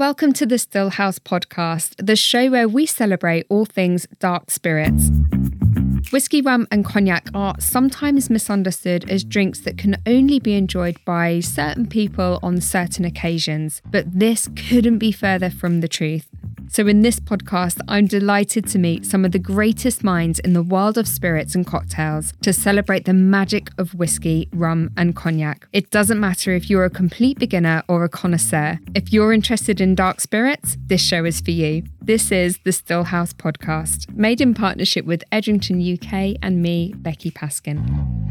Welcome to the Stillhouse podcast, the show where we celebrate all things dark spirits. Whiskey, rum, and cognac are sometimes misunderstood as drinks that can only be enjoyed by certain people on certain occasions, but this couldn't be further from the truth. So, in this podcast, I'm delighted to meet some of the greatest minds in the world of spirits and cocktails to celebrate the magic of whiskey, rum, and cognac. It doesn't matter if you're a complete beginner or a connoisseur. If you're interested in dark spirits, this show is for you. This is the Stillhouse podcast, made in partnership with Edrington UK and me, Becky Paskin.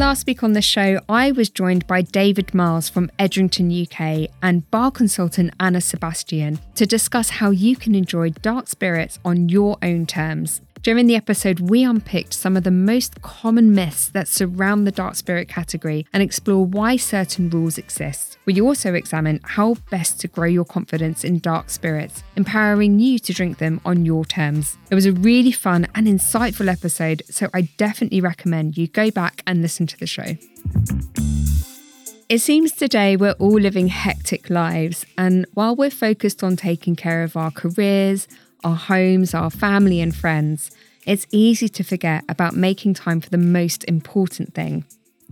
Last week on the show, I was joined by David Miles from Edrington UK and bar consultant Anna Sebastian to discuss how you can enjoy dark spirits on your own terms. During the episode, we unpicked some of the most common myths that surround the dark spirit category and explore why certain rules exist. We also examine how best to grow your confidence in dark spirits, empowering you to drink them on your terms. It was a really fun and insightful episode, so I definitely recommend you go back and listen to the show. It seems today we're all living hectic lives, and while we're focused on taking care of our careers, our homes, our family, and friends, it's easy to forget about making time for the most important thing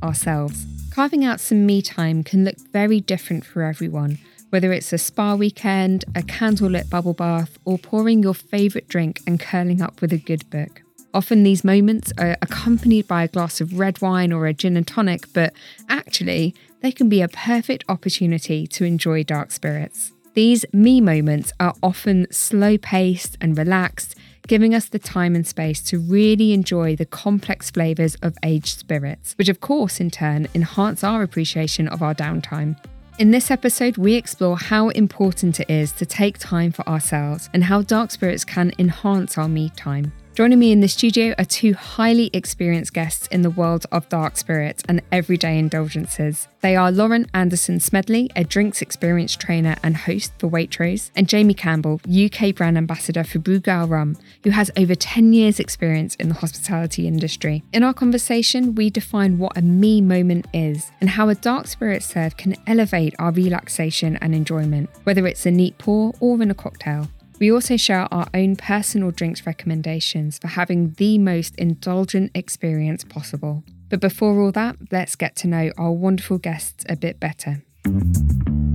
ourselves. Carving out some me time can look very different for everyone, whether it's a spa weekend, a candlelit bubble bath, or pouring your favourite drink and curling up with a good book. Often these moments are accompanied by a glass of red wine or a gin and tonic, but actually, they can be a perfect opportunity to enjoy dark spirits. These me moments are often slow paced and relaxed, giving us the time and space to really enjoy the complex flavours of aged spirits, which of course in turn enhance our appreciation of our downtime. In this episode, we explore how important it is to take time for ourselves and how dark spirits can enhance our me time. Joining me in the studio are two highly experienced guests in the world of dark spirits and everyday indulgences. They are Lauren Anderson Smedley, a drinks experience trainer and host for Waitrose, and Jamie Campbell, UK brand ambassador for Brugal Rum, who has over 10 years' experience in the hospitality industry. In our conversation, we define what a me moment is and how a dark spirit serve can elevate our relaxation and enjoyment, whether it's a neat pour or in a cocktail. We also share our own personal drinks recommendations for having the most indulgent experience possible. But before all that, let's get to know our wonderful guests a bit better.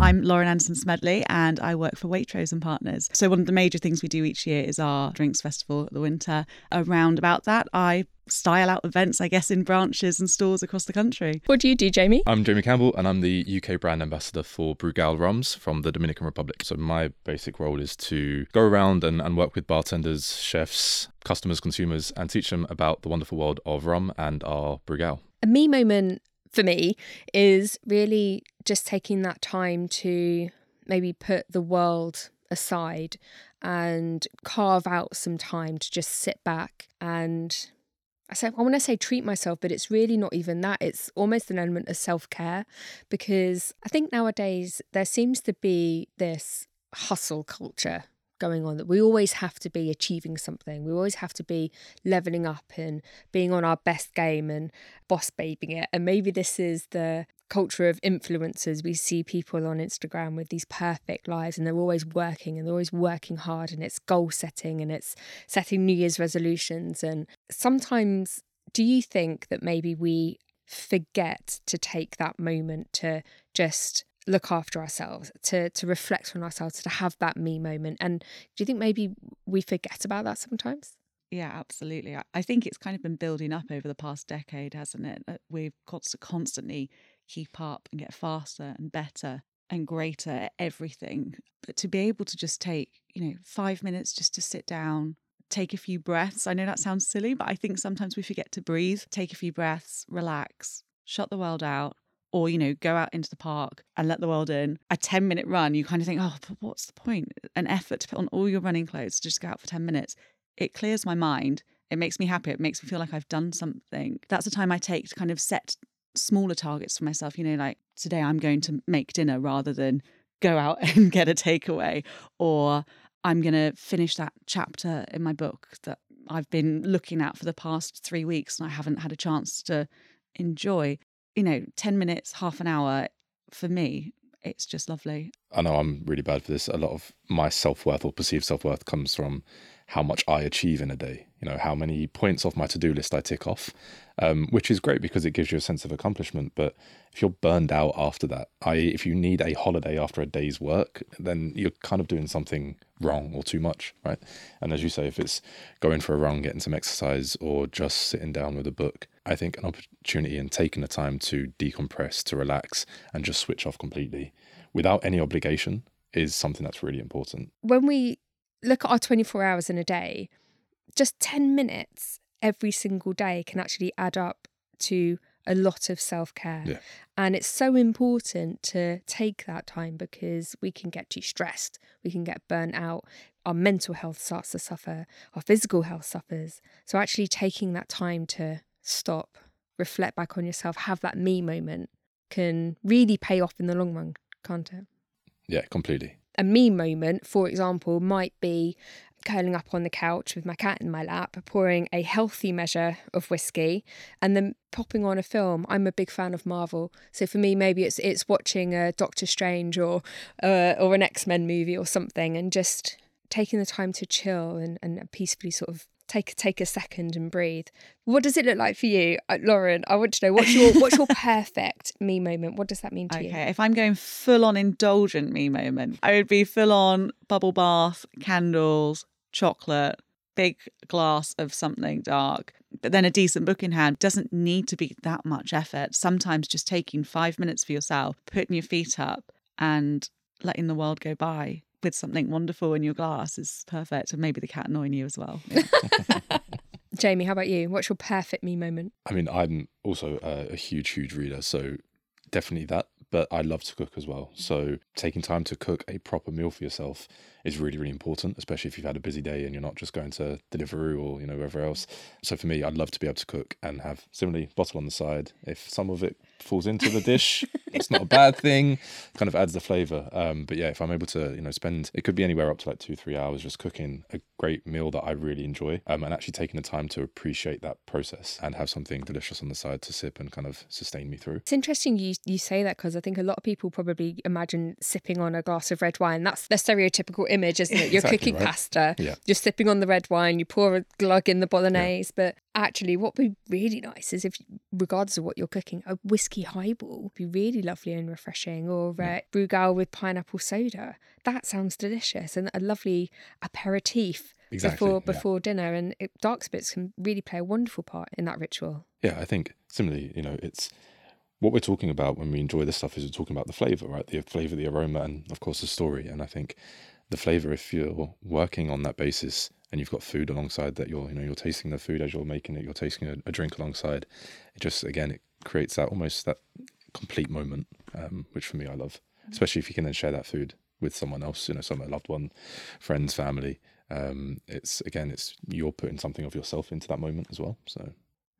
I'm Lauren Anderson Smedley and I work for Waitrose and Partners. So one of the major things we do each year is our drinks festival at the winter. Around about that, I style out events, I guess, in branches and stores across the country. What do you do, Jamie? I'm Jamie Campbell and I'm the UK brand ambassador for Brugal Rums from the Dominican Republic. So my basic role is to go around and, and work with bartenders, chefs, customers, consumers, and teach them about the wonderful world of rum and our Brugal. A me moment for me is really just taking that time to maybe put the world aside and carve out some time to just sit back and I say I want to say treat myself, but it's really not even that. It's almost an element of self care because I think nowadays there seems to be this hustle culture going on that we always have to be achieving something. We always have to be leveling up and being on our best game and boss babing it. And maybe this is the culture of influencers. We see people on Instagram with these perfect lives and they're always working and they're always working hard and it's goal setting and it's setting New Year's resolutions. And sometimes, do you think that maybe we forget to take that moment to just look after ourselves, to to reflect on ourselves, to have that me moment. And do you think maybe we forget about that sometimes? Yeah, absolutely. I think it's kind of been building up over the past decade, hasn't it? We've got to constantly keep up and get faster and better and greater at everything. But to be able to just take, you know, five minutes just to sit down, take a few breaths. I know that sounds silly, but I think sometimes we forget to breathe, take a few breaths, relax, shut the world out, or you know go out into the park and let the world in a 10 minute run you kind of think oh but what's the point? An effort to put on all your running clothes to just go out for 10 minutes it clears my mind it makes me happy it makes me feel like i've done something. That's the time i take to kind of set smaller targets for myself you know like today i'm going to make dinner rather than go out and get a takeaway or i'm going to finish that chapter in my book that i've been looking at for the past 3 weeks and i haven't had a chance to enjoy you know, 10 minutes, half an hour for me it's just lovely. I know I'm really bad for this. A lot of my self worth or perceived self worth comes from how much I achieve in a day. You know, how many points off my to do list I tick off, um, which is great because it gives you a sense of accomplishment. But if you're burned out after that, i.e., if you need a holiday after a day's work, then you're kind of doing something wrong or too much, right? And as you say, if it's going for a run, getting some exercise, or just sitting down with a book, I think an opportunity and taking the time to decompress, to relax, and just switch off completely without any obligation is something that's really important. When we look at our 24 hours in a day, just 10 minutes every single day can actually add up to a lot of self care. Yeah. And it's so important to take that time because we can get too stressed, we can get burnt out, our mental health starts to suffer, our physical health suffers. So, actually taking that time to stop, reflect back on yourself, have that me moment can really pay off in the long run, can't it? Yeah, completely. A me moment, for example, might be curling up on the couch with my cat in my lap, pouring a healthy measure of whiskey, and then popping on a film. I'm a big fan of Marvel, so for me, maybe it's it's watching a Doctor Strange or uh, or an X Men movie or something, and just taking the time to chill and, and peacefully sort of take take a second and breathe. What does it look like for you, uh, Lauren? I want to know what's your what's your perfect me moment. What does that mean to okay, you? Okay, if I'm going full on indulgent me moment, I would be full on bubble bath, candles, chocolate, big glass of something dark, but then a decent book in hand doesn't need to be that much effort. Sometimes just taking five minutes for yourself, putting your feet up, and letting the world go by with something wonderful in your glass is perfect. And maybe the cat annoying you as well. Yeah. Jamie, how about you? What's your perfect me moment? I mean, I'm also a, a huge, huge reader, so definitely that. But I love to cook as well. So taking time to cook a proper meal for yourself is really, really important, especially if you've had a busy day and you're not just going to Deliveroo or you know wherever else. So for me, I'd love to be able to cook and have similarly bottle on the side. If some of it falls into the dish, it's not a bad thing. Kind of adds the flavour. Um, but yeah, if I'm able to, you know, spend it could be anywhere up to like two, three hours just cooking a great meal that I really enjoy, um, and actually taking the time to appreciate that process and have something delicious on the side to sip and kind of sustain me through. It's interesting you you say that because I think a lot of people probably imagine sipping on a glass of red wine. That's the stereotypical image, isn't it? You're Exactly cooking right. pasta, Yeah. you're sipping on the red wine, you pour a glug in the bolognese. But actually, what would be really nice is if, regardless of what you're cooking, a whiskey highball would be really lovely and refreshing, or uh, Brugal with pineapple soda. That sounds delicious, and a lovely aperitif Exactly, before yeah. before dinner. And it, dark spirits can really play a wonderful part in that ritual. Yeah, I think similarly, you know, it's what we're talking about when we enjoy this stuff is we're talking about the flavor, right? The flavor, the aroma, and of course the story. And I think the flavor, if you're working on that basis and you've got food alongside that, you're you know you're tasting the food as you're making it, you're tasting a, a drink alongside. It just again it creates that almost that complete moment, um, which for me I love, especially if you can then share that food with someone else, you know, some a loved one, friends, family. Um, it's again, it's you're putting something of yourself into that moment as well. So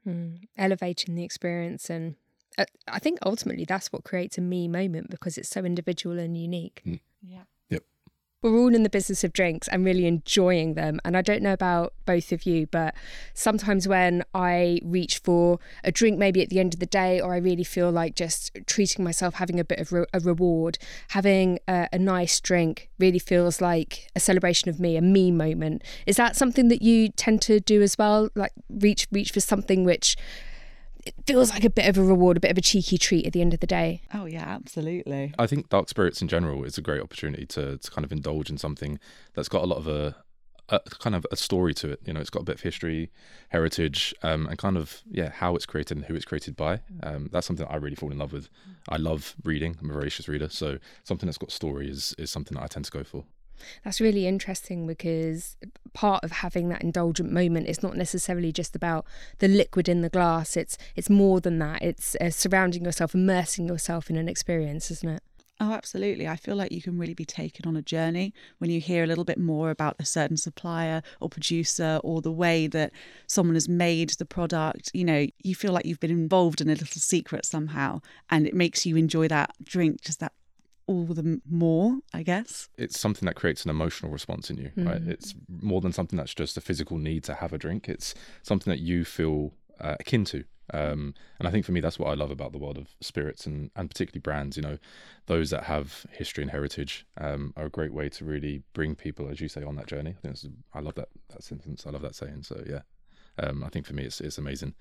Mm, elevating the experience and uh, I think ultimately that's what creates a me moment because it's so individual and unique. yeah. We're all in the business of drinks and really enjoying them. And I don't know about both of you, but sometimes when I reach for a drink, maybe at the end of the day, or I really feel like just treating myself, having a bit of re- a reward, having a, a nice drink really feels like a celebration of me, a me moment. Is that something that you tend to do as well? Like reach reach for something which it feels like a bit of a reward, a bit of a cheeky treat at the end of the day. Oh, yeah, absolutely. I think dark spirits in general is a great opportunity to, to kind of indulge in something that's got a lot of a, a kind of a story to it. You know, it's got a bit of history, heritage, um, and kind of yeah how it's created and who it's created by. Um, that's something that I really fall in love with. I love reading. I'm a voracious reader, so something that's got story is is something that I tend to go for. That's really interesting because part of having that indulgent moment is not necessarily just about the liquid in the glass. It's it's more than that. It's uh, surrounding yourself, immersing yourself in an experience, isn't it? Oh, absolutely. I feel like you can really be taken on a journey when you hear a little bit more about a certain supplier or producer or the way that someone has made the product. You know, you feel like you've been involved in a little secret somehow, and it makes you enjoy that drink just that all the more, I guess. It's something that creates an emotional response in you, right? It's more than something that's just a physical need to have a drink. It's something that you feel uh, akin to. Um, and I think for me, that's what I love about the world of spirits and, and particularly brands. You know, those that have history and heritage um, are a great way to really bring people, as you say, on that journey. I think I love that that sentence. I love that saying. So yeah, um, I think for me, it's it's amazing.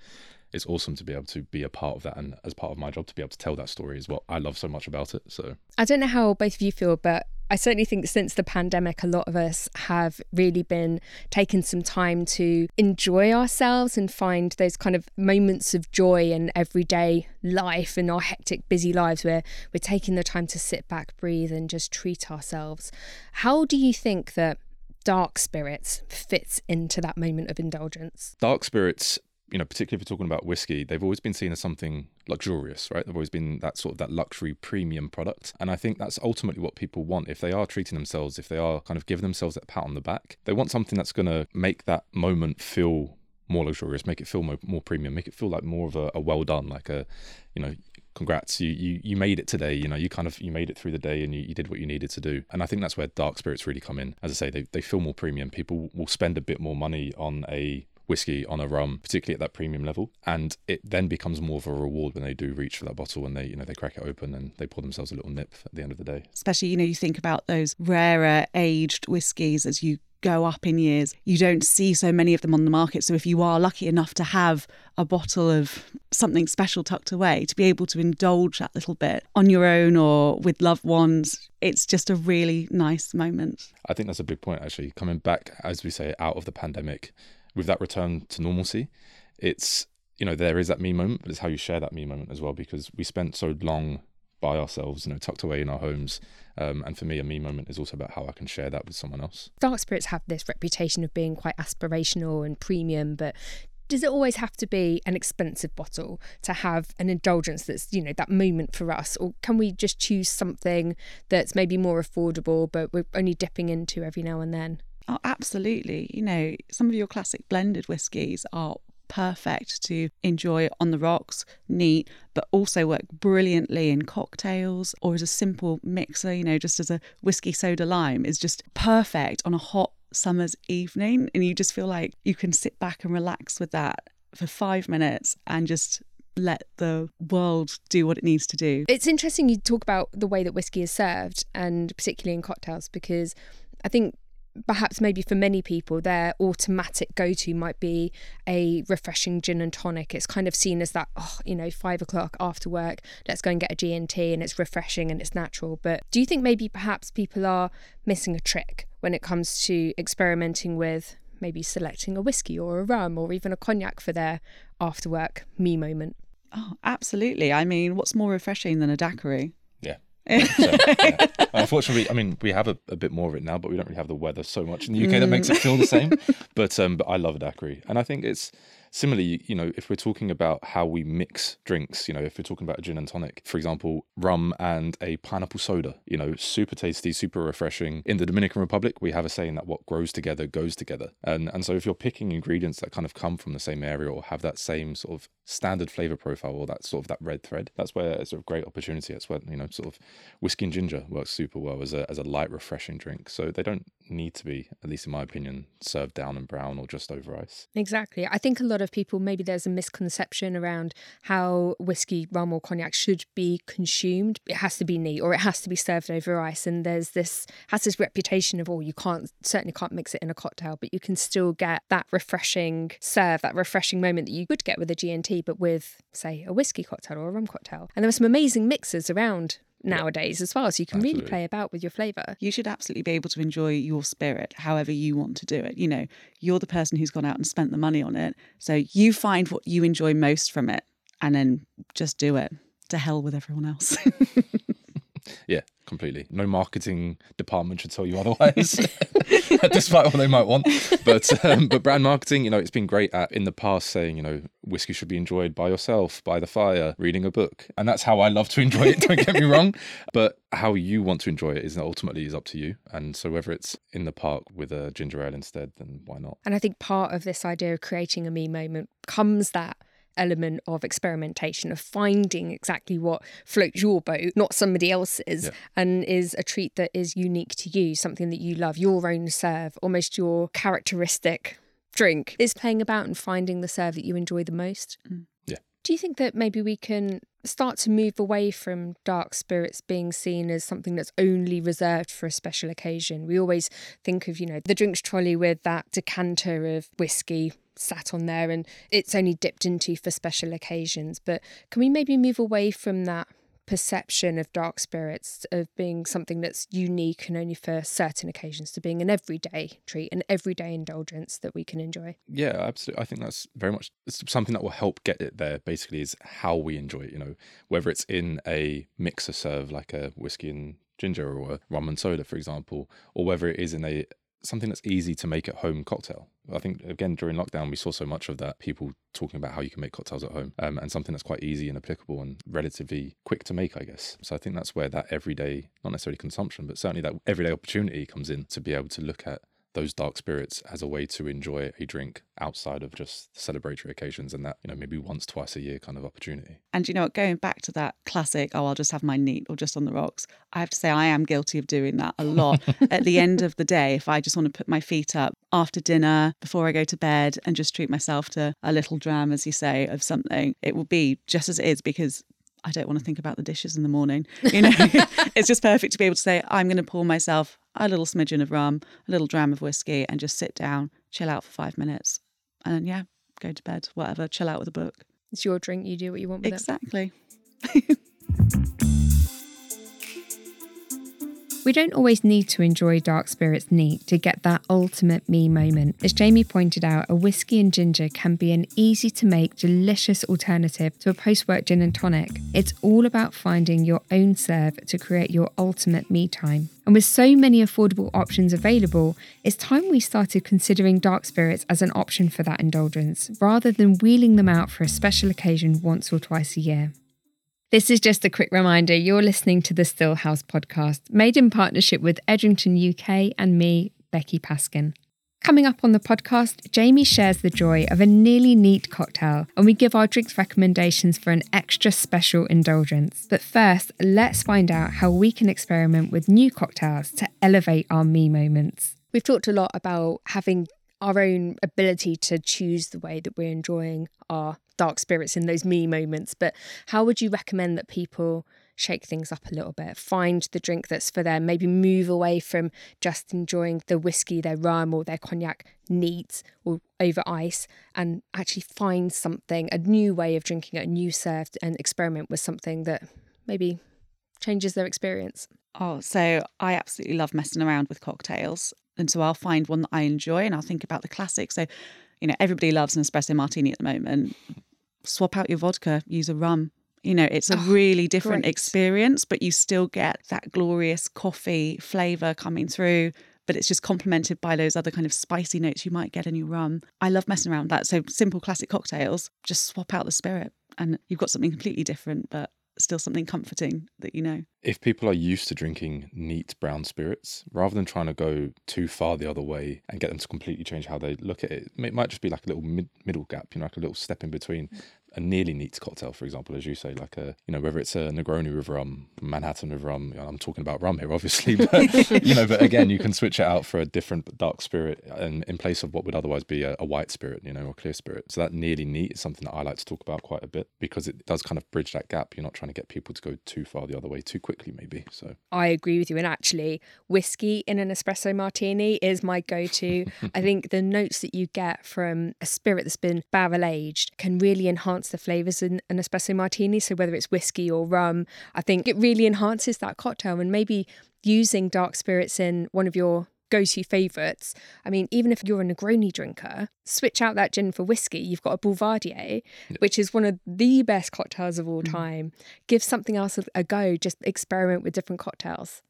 It's awesome to be able to be a part of that, and as part of my job, to be able to tell that story is what I love so much about it. So I don't know how both of you feel, but I certainly think since the pandemic, a lot of us have really been taking some time to enjoy ourselves and find those kind of moments of joy in everyday life in our hectic, busy lives where we're taking the time to sit back, breathe, and just treat ourselves. How do you think that dark spirits fits into that moment of indulgence? Dark spirits, you know, particularly if you're talking about whiskey, they've always been seen as something luxurious, right? They've always been that sort of that luxury premium product. And I think that's ultimately what people want. If they are treating themselves, if they are kind of giving themselves that pat on the back, they want something that's going to make that moment feel more luxurious, make it feel more, more premium, make it feel like more of a, a well done, like a, you know, congrats you, you you made it today you know you kind of you made it through the day and you, you did what you needed to do. And i think that's where dark spirits really come in. As i say they, they feel more premium. People will spend a bit more money on a whiskey on a rum particularly at that premium level. And it then becomes more of a reward when they do reach for that bottle and they you know they crack it open and they pour themselves a little nip at the end of the day. Especially you know you think about those rarer aged whiskies as you go up in years, you don't see so many of them on the market. So if you are lucky enough to have a bottle of something special tucked away, to be able to indulge that little bit on your own or with loved ones, it's just a really nice moment. I think that's a big point, actually. Coming back, as we say, out of the pandemic, with that return to normalcy, it's you know there is that me moment, but it's how you share that me moment as well because we spent so long by ourselves, you know, tucked away in our homes. Um, and for me, a me moment is also about how I can share that with someone else. Dark spirits have this reputation of being quite aspirational and premium, but does it always have to be an expensive bottle to have an indulgence that's you know that moment for us or can we just choose something that's maybe more affordable but we're only dipping into every now and then oh absolutely you know some of your classic blended whiskies are perfect to enjoy on the rocks, neat, but also work brilliantly in cocktails or as a simple mixer, you know, just as a whiskey soda lime is just perfect on a hot summer's evening. And you just feel like you can sit back and relax with that for five minutes and just let the world do what it needs to do. It's interesting you talk about the way that whiskey is served and particularly in cocktails because I think perhaps maybe for many people their automatic go-to might be a refreshing gin and tonic. It's kind of seen as that oh you know five o'clock after work let's go and get a g&t and it's refreshing and it's natural. But do you think maybe perhaps people are missing a trick when it comes to experimenting with maybe selecting a whiskey or a rum or even a cognac for their after work me moment? Oh absolutely. I mean what's more refreshing than a daiquiri so, yeah. Unfortunately, I mean, we have a, a, bit more of it now, but we don't really have the weather so much in the UK that makes it feel the same. But um, but I love a daiquiri, and I think it's Similarly, you know, if we're talking about how we mix drinks, you know, if we're talking about a gin and tonic, for example, rum and a pineapple soda, you know, super tasty, super refreshing. In the Dominican Republic, we have a saying that what grows together goes together. And and so if you're picking ingredients that kind of come from the same area or have that same sort of standard flavor profile or that sort of that red thread, that's where it's a great opportunity. That's where, you know, sort of whiskey and ginger works super well as a as a light, refreshing drink. So they don't need to be, at least in my opinion, served down and brown or just over ice. Exactly. I think a lot of people, maybe there's a misconception around how whiskey, rum, or cognac should be consumed. It has to be neat or it has to be served over ice. And there's this, has this reputation of, oh, you can't, certainly can't mix it in a cocktail, but you can still get that refreshing serve, that refreshing moment that you would get with a G&T, but with, say, a whiskey cocktail or a rum cocktail. And there are some amazing mixers around nowadays as well. So you can absolutely. really play about with your flavour. You should absolutely be able to enjoy your spirit however you want to do it. You know, you're the person who's gone out and spent the money on it. So you find what you enjoy most from it and then just do it. To hell with everyone else. yeah, completely. No marketing department should tell you otherwise, despite what they might want. But um, but brand marketing, you know, it's been great at in the past saying, you know, whiskey should be enjoyed by yourself, by the fire, reading a book, and that's how I love to enjoy it. Don't get me wrong, but how you want to enjoy it is ultimately is up to you. And so whether it's in the park with a ginger ale instead, then why not? And I think part of this idea of creating a me moment comes that element of experimentation of finding exactly what floats your boat not somebody else's yeah. and is a treat that is unique to you something that you love your own serve almost your characteristic drink is playing about and finding the serve that you enjoy the most. Mm. Do you think that maybe we can start to move away from dark spirits being seen as something that's only reserved for a special occasion? We always think of, you know, the drinks trolley with that decanter of whiskey sat on there and it's only dipped into for special occasions. But can we maybe move away from that perception of dark spirits of being something that's unique and only for certain occasions to being an everyday treat, an everyday indulgence that we can enjoy. Yeah, absolutely. I think that's very much something that will help get it there. Basically, is how we enjoy it. You know, whether it's in a mixer serve like a whiskey and ginger or a rum and soda, for example, or whether it is in a something that's easy to make at home cocktail. I think again during lockdown we saw so much of that people talking about how you can make cocktails at home um, and something that's quite easy and applicable and relatively quick to make, I guess. So I think that's where that everyday, not necessarily consumption, but certainly that everyday opportunity comes in to be able to look at those dark spirits as a way to enjoy a drink outside of just celebratory occasions and that, you know, maybe once, twice a year kind of opportunity. And you know what, going back to that classic, oh, I'll just have my neat or just on the rocks, I have to say I am guilty of doing that a lot. At the end of the day, if I just want to put my feet up after dinner, before I go to bed, and just treat myself to a little dram, as you say, of something, it will be just as it is because I don't want to think about the dishes in the morning. You know, it's just perfect to be able to say, I'm going to pour myself a little smidgen of rum, a little dram of whiskey, and just sit down, chill out for five minutes, and then yeah, go to bed, whatever, chill out with a book. It's your drink, you do what you want with it. exactly. it. We don't always need to enjoy dark spirits neat to get that ultimate me moment. As Jamie pointed out, a whiskey and ginger can be an easy to make, delicious alternative to a post work gin and tonic. It's all about finding your own serve to create your ultimate me time. And with so many affordable options available, it's time we started considering dark spirits as an option for that indulgence, rather than wheeling them out for a special occasion once or twice a year. This is just a quick reminder you're listening to the Still House podcast, made in partnership with Edrington UK and me, Becky Paskin. Coming up on the podcast, Jamie shares the joy of a nearly neat cocktail, and we give our drinks recommendations for an extra special indulgence. But first, let's find out how we can experiment with new cocktails to elevate our me moments. We've talked a lot about having our own ability to choose the way that we're enjoying our dark spirits in those me moments. But how would you recommend that people shake things up a little bit, find the drink that's for them, maybe move away from just enjoying the whiskey, their rum, or their cognac neat or over ice, and actually find something, a new way of drinking it, a new serve, and experiment with something that maybe changes their experience? Oh, so I absolutely love messing around with cocktails. And so I'll find one that I enjoy and I'll think about the classics. So, you know, everybody loves an espresso martini at the moment. Swap out your vodka, use a rum. You know, it's a oh, really different great. experience, but you still get that glorious coffee flavor coming through. But it's just complemented by those other kind of spicy notes you might get in your rum. I love messing around with that. So simple classic cocktails, just swap out the spirit and you've got something completely different, but still something comforting that you know. If people are used to drinking neat brown spirits, rather than trying to go too far the other way and get them to completely change how they look at it, it might just be like a little mid- middle gap, you know, like a little step in between a nearly neat cocktail, for example, as you say, like a you know whether it's a Negroni with rum, Manhattan with rum. I'm talking about rum here, obviously, but you know, but again, you can switch it out for a different dark spirit, and in place of what would otherwise be a, a, white spirit, you know, or clear spirit. So that nearly neat is something that I like to talk about quite a bit because it does kind of bridge that gap. You're not trying to get people to go too far the other way too quickly, maybe. So I agree with you, and actually, whiskey in an espresso martini is my go-to. I think the notes that you get from a spirit that's been barrel aged can really enhance enhance the flavors in an espresso martini. So whether it's whiskey or rum, I think it really enhances that cocktail. And maybe using dark spirits in one of your go-to favourites. I mean, even if you're a Negroni drinker, switch out that gin for whiskey. You've got a Boulevardier, which is one of the best cocktails of all mm. time. Mm. Give something else a go. Just experiment with different cocktails.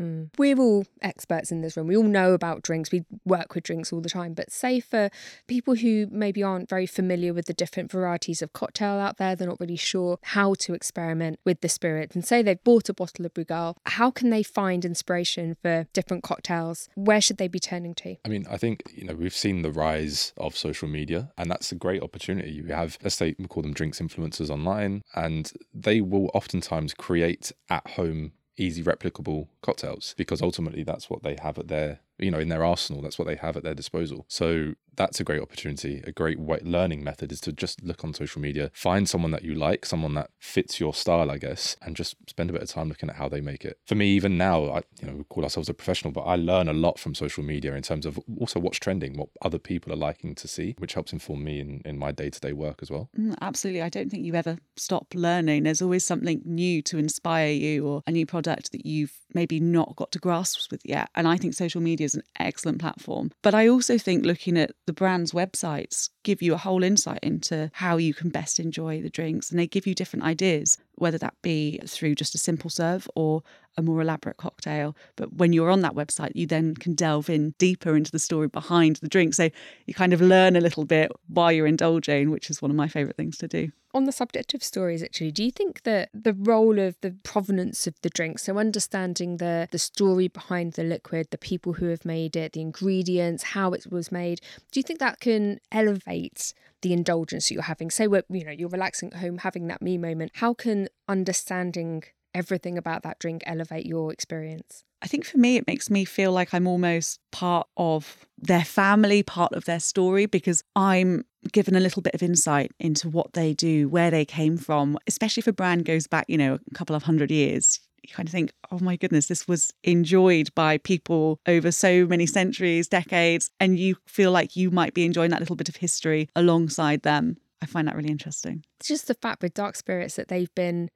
Mm. We're all experts in this room. We all know about drinks. We work with drinks all the time. But say for people who maybe aren't very familiar with the different varieties of cocktail out there, they're not really sure how to experiment with the spirit. And say they've bought a bottle of Brugal, how can they find inspiration for different cocktails? Where should they be turning to? I mean, I think, you know, we've seen the rise of social media, and that's a great opportunity. You have, let's say, we call them drinks influencers online, and they will oftentimes create at home easy replicable cocktails because ultimately that's what they have at their you know, in their arsenal. That's what they have at their disposal. So that's a great opportunity. A great learning method is to just look on social media, find someone that you like, someone that fits your style, I guess, and just spend a bit of time looking at how they make it. For me, even now, I you know we call ourselves a professional, but I learn a lot from social media in terms of also what's trending, what other people are liking to see, which helps inform me in, in my day to day work as well. Mm, absolutely. I don't think you ever stop learning. There's always something new to inspire you or a new product that you've maybe not got to grasp with yet. And I think social media is an excellent platform. But I also think looking at the brand's websites give you a whole insight into how you can best enjoy the drinks and they give you different ideas whether that be through just a simple serve or a more elaborate cocktail. But when you're on that website, you then can delve in deeper into the story behind the drink. So you kind of learn a little bit while you're indulging, which is one of my favourite things to do. On the subject of stories, actually, do you think that the role of the provenance of the drink, so understanding the the story behind the liquid, the people who have made it, the ingredients, how it was made, do you think that can elevate the indulgence that you're having. Say, we're, you know, you're relaxing at home, having that me moment. How can understanding everything about that drink elevate your experience? I think for me, it makes me feel like I'm almost part of their family, part of their story, because I'm given a little bit of insight into what they do, where they came from, especially if a brand goes back, you know, a couple of hundred years you kind of think, oh my goodness, this was enjoyed by people over so many centuries, decades, and you feel like you might be enjoying that little bit of history alongside them. I find that really interesting. It's just the fact with dark spirits that they've been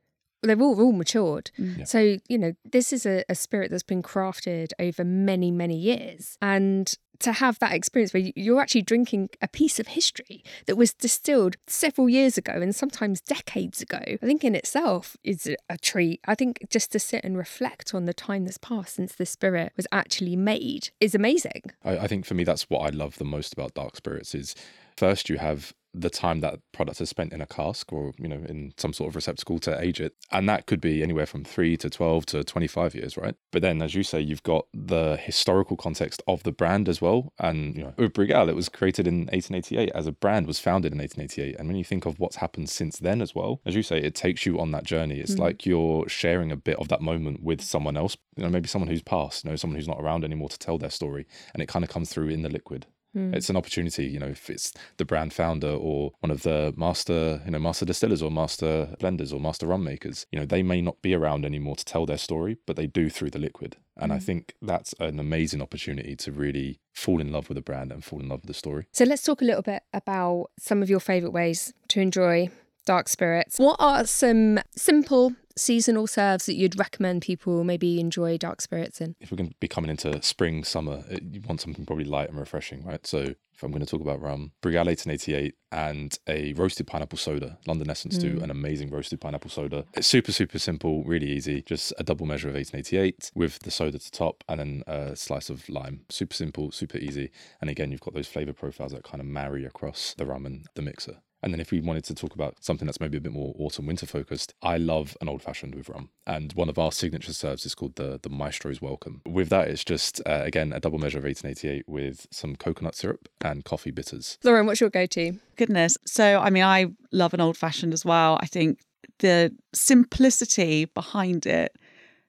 they've all, all matured. Mm. Yeah. So, you know, this is a, a, spirit that's been crafted over many, many years. And to have that experience where you're actually drinking a piece of history that was distilled several years ago and sometimes decades ago, I think in itself is a treat. I think just to sit and reflect on the time that's passed since the spirit was actually made is amazing. I, I think for me, that's what I love the most about dark spirits is first you have the time that product is spent in a cask or you know in some sort of receptacle to age it. And that could be anywhere from 3 to 12 to 25 years right? But then as you say you've got the historical context of the brand as well. And you know with Brugal it was created in 1888 as a brand was founded in 1888 and when you think of what's happened since then as well as you say it takes you on that journey. It's mm. like you're sharing a bit of that moment with someone else you know maybe someone who's passed you know someone who's not around anymore to tell their story. And it kind of comes through in the liquid Mm. It's an opportunity, you know, if it's the brand founder or one of the master, you know, master distillers or master blenders or master rum makers, you know, they may not be around anymore to tell their story, but they do through the liquid. And mm. I think that's an amazing opportunity to really fall in love with a brand and fall in love with the story. So let's talk a little bit about some of your favorite ways to enjoy dark spirits. What are some simple seasonal serves that you'd recommend people maybe enjoy dark spirits in? If we're going to be coming into spring, summer, you want something probably light and refreshing, right? So if I'm going to talk about rum, Brugal 1888 and a roasted pineapple soda. London Essence mm. do an amazing roasted pineapple soda. It's super, super simple, really easy. Just a double measure of 1888 with the soda to top and then a slice of lime. Super simple, super easy. And again, you've got those flavor profiles that kind of marry across the rum and the mixer. And then if we wanted to talk about something that's maybe a bit more autumn winter focused, I love an old fashioned with rum. And one of our signature serves is called the the Maestro's Welcome. With that, it's just uh, again a double measure of 1888 with some coconut syrup and coffee bitters. Lauren, what's your go to? Goodness. So I mean, I love an old fashioned as well. I think the simplicity behind it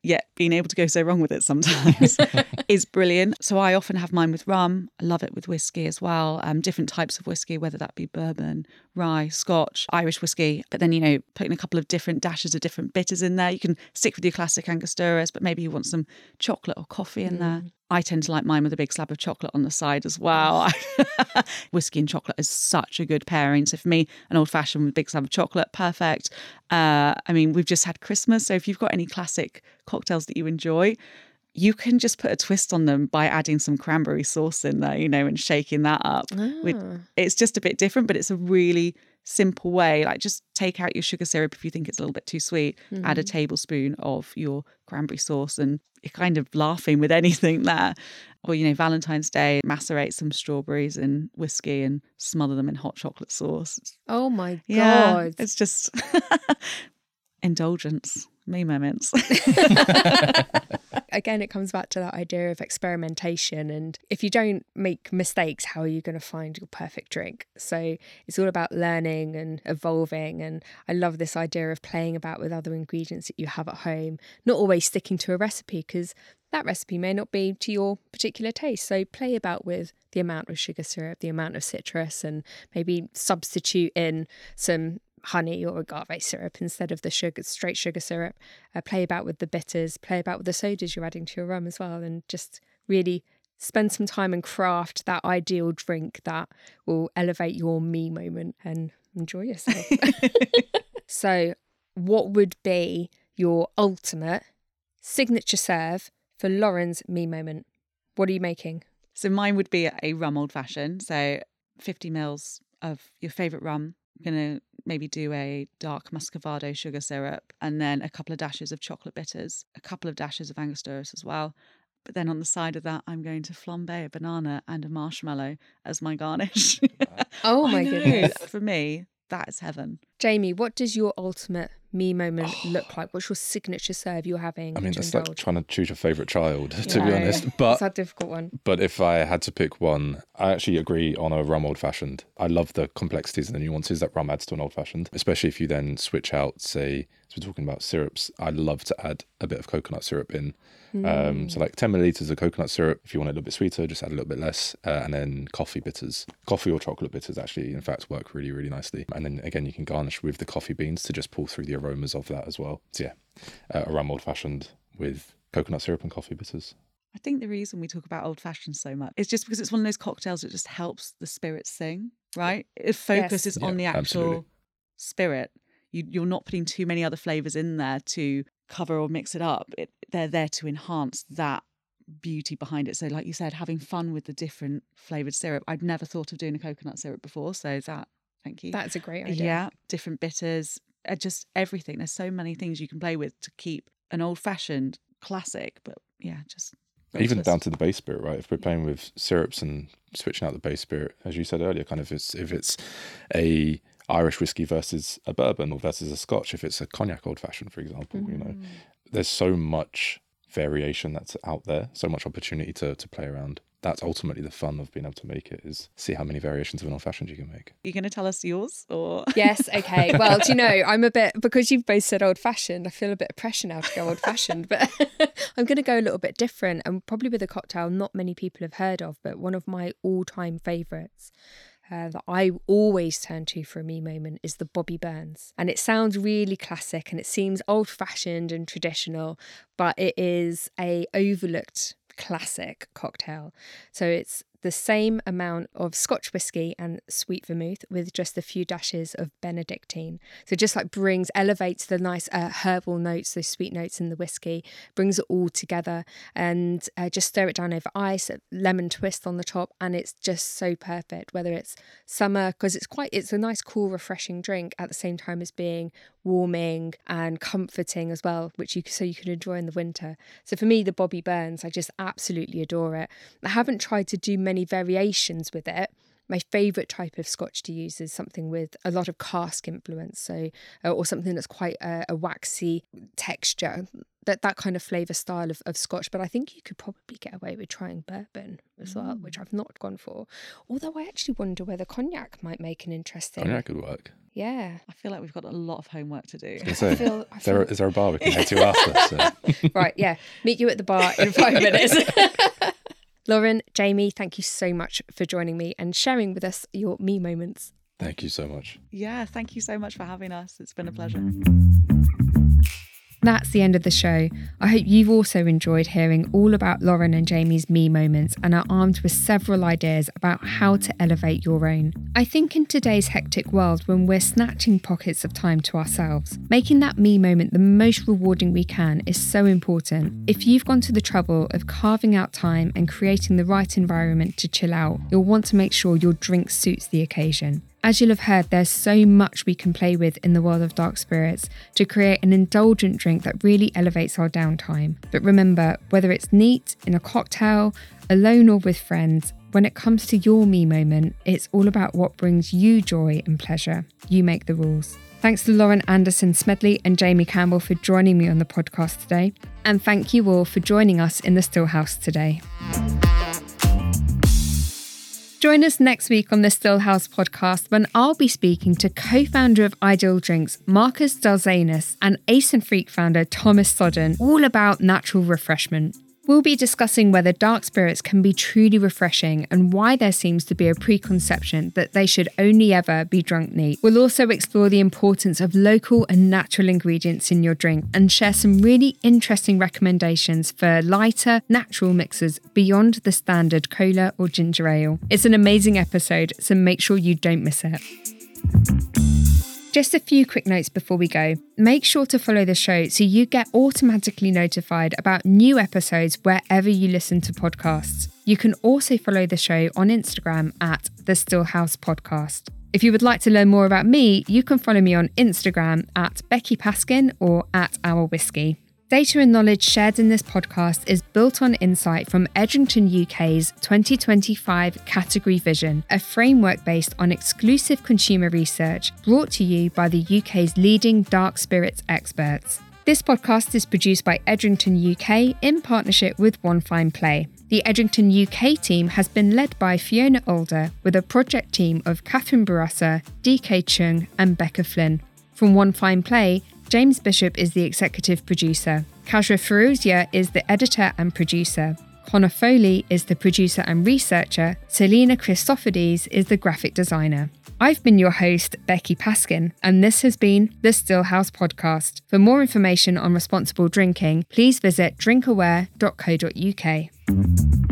yet being able to go so wrong with it sometimes is brilliant. So I often have mine with rum. I love it with whiskey as well. Um, different types of whiskey, whether that be bourbon, rye, Scotch, Irish whiskey. But then you know, putting a couple of different dashes of different bitters in there. You can stick with your classic Angosturas, but maybe you want some chocolate or coffee in mm. there. I tend to like mine with a big slab of chocolate on the side as well. Whiskey and chocolate is such a good pairing. So for me, an old fashioned with a big slab of chocolate, perfect. Uh, I mean, we've just had Christmas. So if you've got any classic cocktails that you enjoy, you can just put a twist on them by adding some cranberry sauce in there, you know, and shaking that up. Ah. It's just a bit different, but it's a really simple way. Like just take out your sugar syrup if you think it's a little bit too sweet, mm-hmm. add a mm-hmm. tablespoon of your cranberry sauce, and you're kind of laughing with anything there. Or, you know, Valentine's Day, macerate some strawberries in whiskey and smother them in hot chocolate sauce. Oh my God. Yeah, it's just indulgence, me moments. Again, it comes back to that idea of experimentation. And if you don't make mistakes, how are you going to find your perfect drink? So it's all about learning and evolving. And I love this idea of playing about with other ingredients that you have at home, not always sticking to a recipe because that recipe may not be to your particular taste. So play about with the amount of sugar syrup, the amount of citrus, and maybe substitute in some honey or agave syrup instead of the sugar straight sugar syrup. Uh, play about with the bitters, play about with the sodas you're adding to your rum as well, and just really spend some time and craft that ideal drink that will elevate your me moment and enjoy yourself. so, what would be your ultimate signature serve for Lauren's me moment? What are you making? So mine would be a rum old fashioned. So 50 mils of your favorite rum. I'm going to maybe do a dark muscovado sugar syrup and then a couple of dashes of chocolate bitters, a couple of dashes of Angostura as well. But then on the side of that, I'm going to flambe a banana and a marshmallow as my garnish. Oh my goodness. For me, that is heaven. Jamie, what does your ultimate me moment look like? What's your signature serve you're having? I mean, that's like trying to choose your favourite child, to be honest. But It's a difficult one. But if I had to pick one, I actually agree on a rum old fashioned. I love the complexities and the nuances that rum adds to an old fashioned, especially if you then switch out, say, as we're talking about syrups, I love to add a bit of coconut syrup in. Um, so, like 10 milliliters of coconut syrup. If you want it a little bit sweeter, just add a little bit less. Uh, and then coffee bitters. Coffee or chocolate bitters actually, in fact, work really, really nicely. And then again, you can garnish with the coffee beans to just pull through the aromas of that as well. So, yeah, uh, a rum old fashioned with coconut syrup and coffee bitters. I think the reason we talk about old fashioned so much is just because it's one of those cocktails that just helps the spirit sing, right? It focuses Yeah, on the actual absolutely. spirit. You, you're not putting too many other flavors in there to cover or mix it up. It, they're there to enhance that beauty behind it. So, like you said, having fun with the different flavored syrup. I'd never thought of doing a coconut syrup before. So, that, thank you. That's a great idea. Yeah, different bitters, uh, just everything. There's so many things you can play with to keep an old fashioned classic, but yeah, just even down to the base spirit, right? If we're playing with syrups and switching out the base spirit, as you said earlier, kind of it's, if it's a Irish whiskey versus a bourbon or versus a Scotch, if it's a cognac old fashioned, for example, you know, there's so much variation that's out there, so much opportunity to to play around. That's ultimately the fun of being able to make it is see how many variations of an old fashioned you can make. Are you going to tell us yours or Yes, okay. Well, do you know, I'm a bit, because you've both said old fashioned, I feel a bit of pressure now to go old fashioned, but I'm going to go a little bit different and probably with a cocktail not many people have heard of, but one of my all time favourites. Uh, that I always turn to for a me moment is the Bobby Burns. And it sounds really classic and it seems old fashioned and traditional, but it is a overlooked classic cocktail. So it's the same amount of Scotch whiskey and sweet vermouth with just a few dashes of Benedictine. So just like brings, elevates the nice uh, herbal notes, those sweet notes in the whiskey, brings it all together and uh, just stir it down over ice, lemon twist on the top, and it's just so perfect. Whether it's summer, because it's quite, it's a nice, cool, refreshing drink at the same time as being warming and comforting as well, which you so you can enjoy in the winter. So for me, the Bobby Burns, I just absolutely adore it. I haven't tried to do many variations with it. My favourite type of scotch to use is something with a lot of cask influence, so uh, or something that's quite a, a waxy texture, that that kind of flavour style of, of scotch. But I think you could probably get away with trying bourbon as well, which I've not gone for. Although I actually wonder whether cognac might make an interesting. Cognac could work. Yeah. I feel like we've got a lot of homework to do. I say, feel- I is, there, feel- is there a bar we can head to after? So. right, yeah. Meet you at the bar in five minutes. Lauren, Jamie, thank you so much for joining me and sharing with us your me moments. Thank you so much. Yeah, thank you so much for having us. It's been a pleasure. That's the end of the show. I hope you've also enjoyed hearing all about Lauren and Jamie's me moments and are armed with several ideas about how to elevate your own. I think in today's hectic world, when we're snatching pockets of time to ourselves, making that me moment the most rewarding we can is so important. If you've gone to the trouble of carving out time and creating the right environment to chill out, you'll want to make sure your drink suits the occasion. As you'll have heard, there's so much we can play with in the world of dark spirits to create an indulgent drink that really elevates our downtime. But remember, whether it's neat, in a cocktail, alone, or with friends, when it comes to your me moment, it's all about what brings you joy and pleasure. You make the rules. Thanks to Lauren Anderson Smedley and Jamie Campbell for joining me on the podcast today. And thank you all for joining us in the Stillhouse today. Join us next week on the Stillhouse podcast when I'll be speaking to co founder of Ideal Drinks, Marcus Dalzanis, and Ace and Freak founder Thomas Sodden, all about natural refreshment. We'll be discussing whether dark spirits can be truly refreshing and why there seems to be a preconception that they should only ever be drunk neat. We'll also explore the importance of local and natural ingredients in your drink and share some really interesting recommendations for lighter, natural mixes beyond the standard cola or ginger ale. It's an amazing episode, so make sure you don't miss it. Just a few quick notes before we go. Make sure to follow the show so you get automatically notified about new episodes wherever you listen to podcasts. You can also follow the show on Instagram at the Stillhouse Podcast. If you would like to learn more about me, you can follow me on Instagram at Becky Paskin or at Our Whisky. Data and knowledge shared in this podcast is built on insight from Edrington UK's 2025 Category Vision, a framework based on exclusive consumer research brought to you by the UK's leading dark spirits experts. This podcast is produced by Edrington UK in partnership with One Fine Play. The Edrington UK team has been led by Fiona Alder with a project team of Catherine Barassa, DK Chung, and Becca Flynn. From One Fine Play, James Bishop is the executive producer. Kajra Feruzia is the editor and producer. Connor Foley is the producer and researcher. Selena Christophides is the graphic designer. I've been your host, Becky Paskin, and this has been the Stillhouse Podcast. For more information on responsible drinking, please visit drinkaware.co.uk.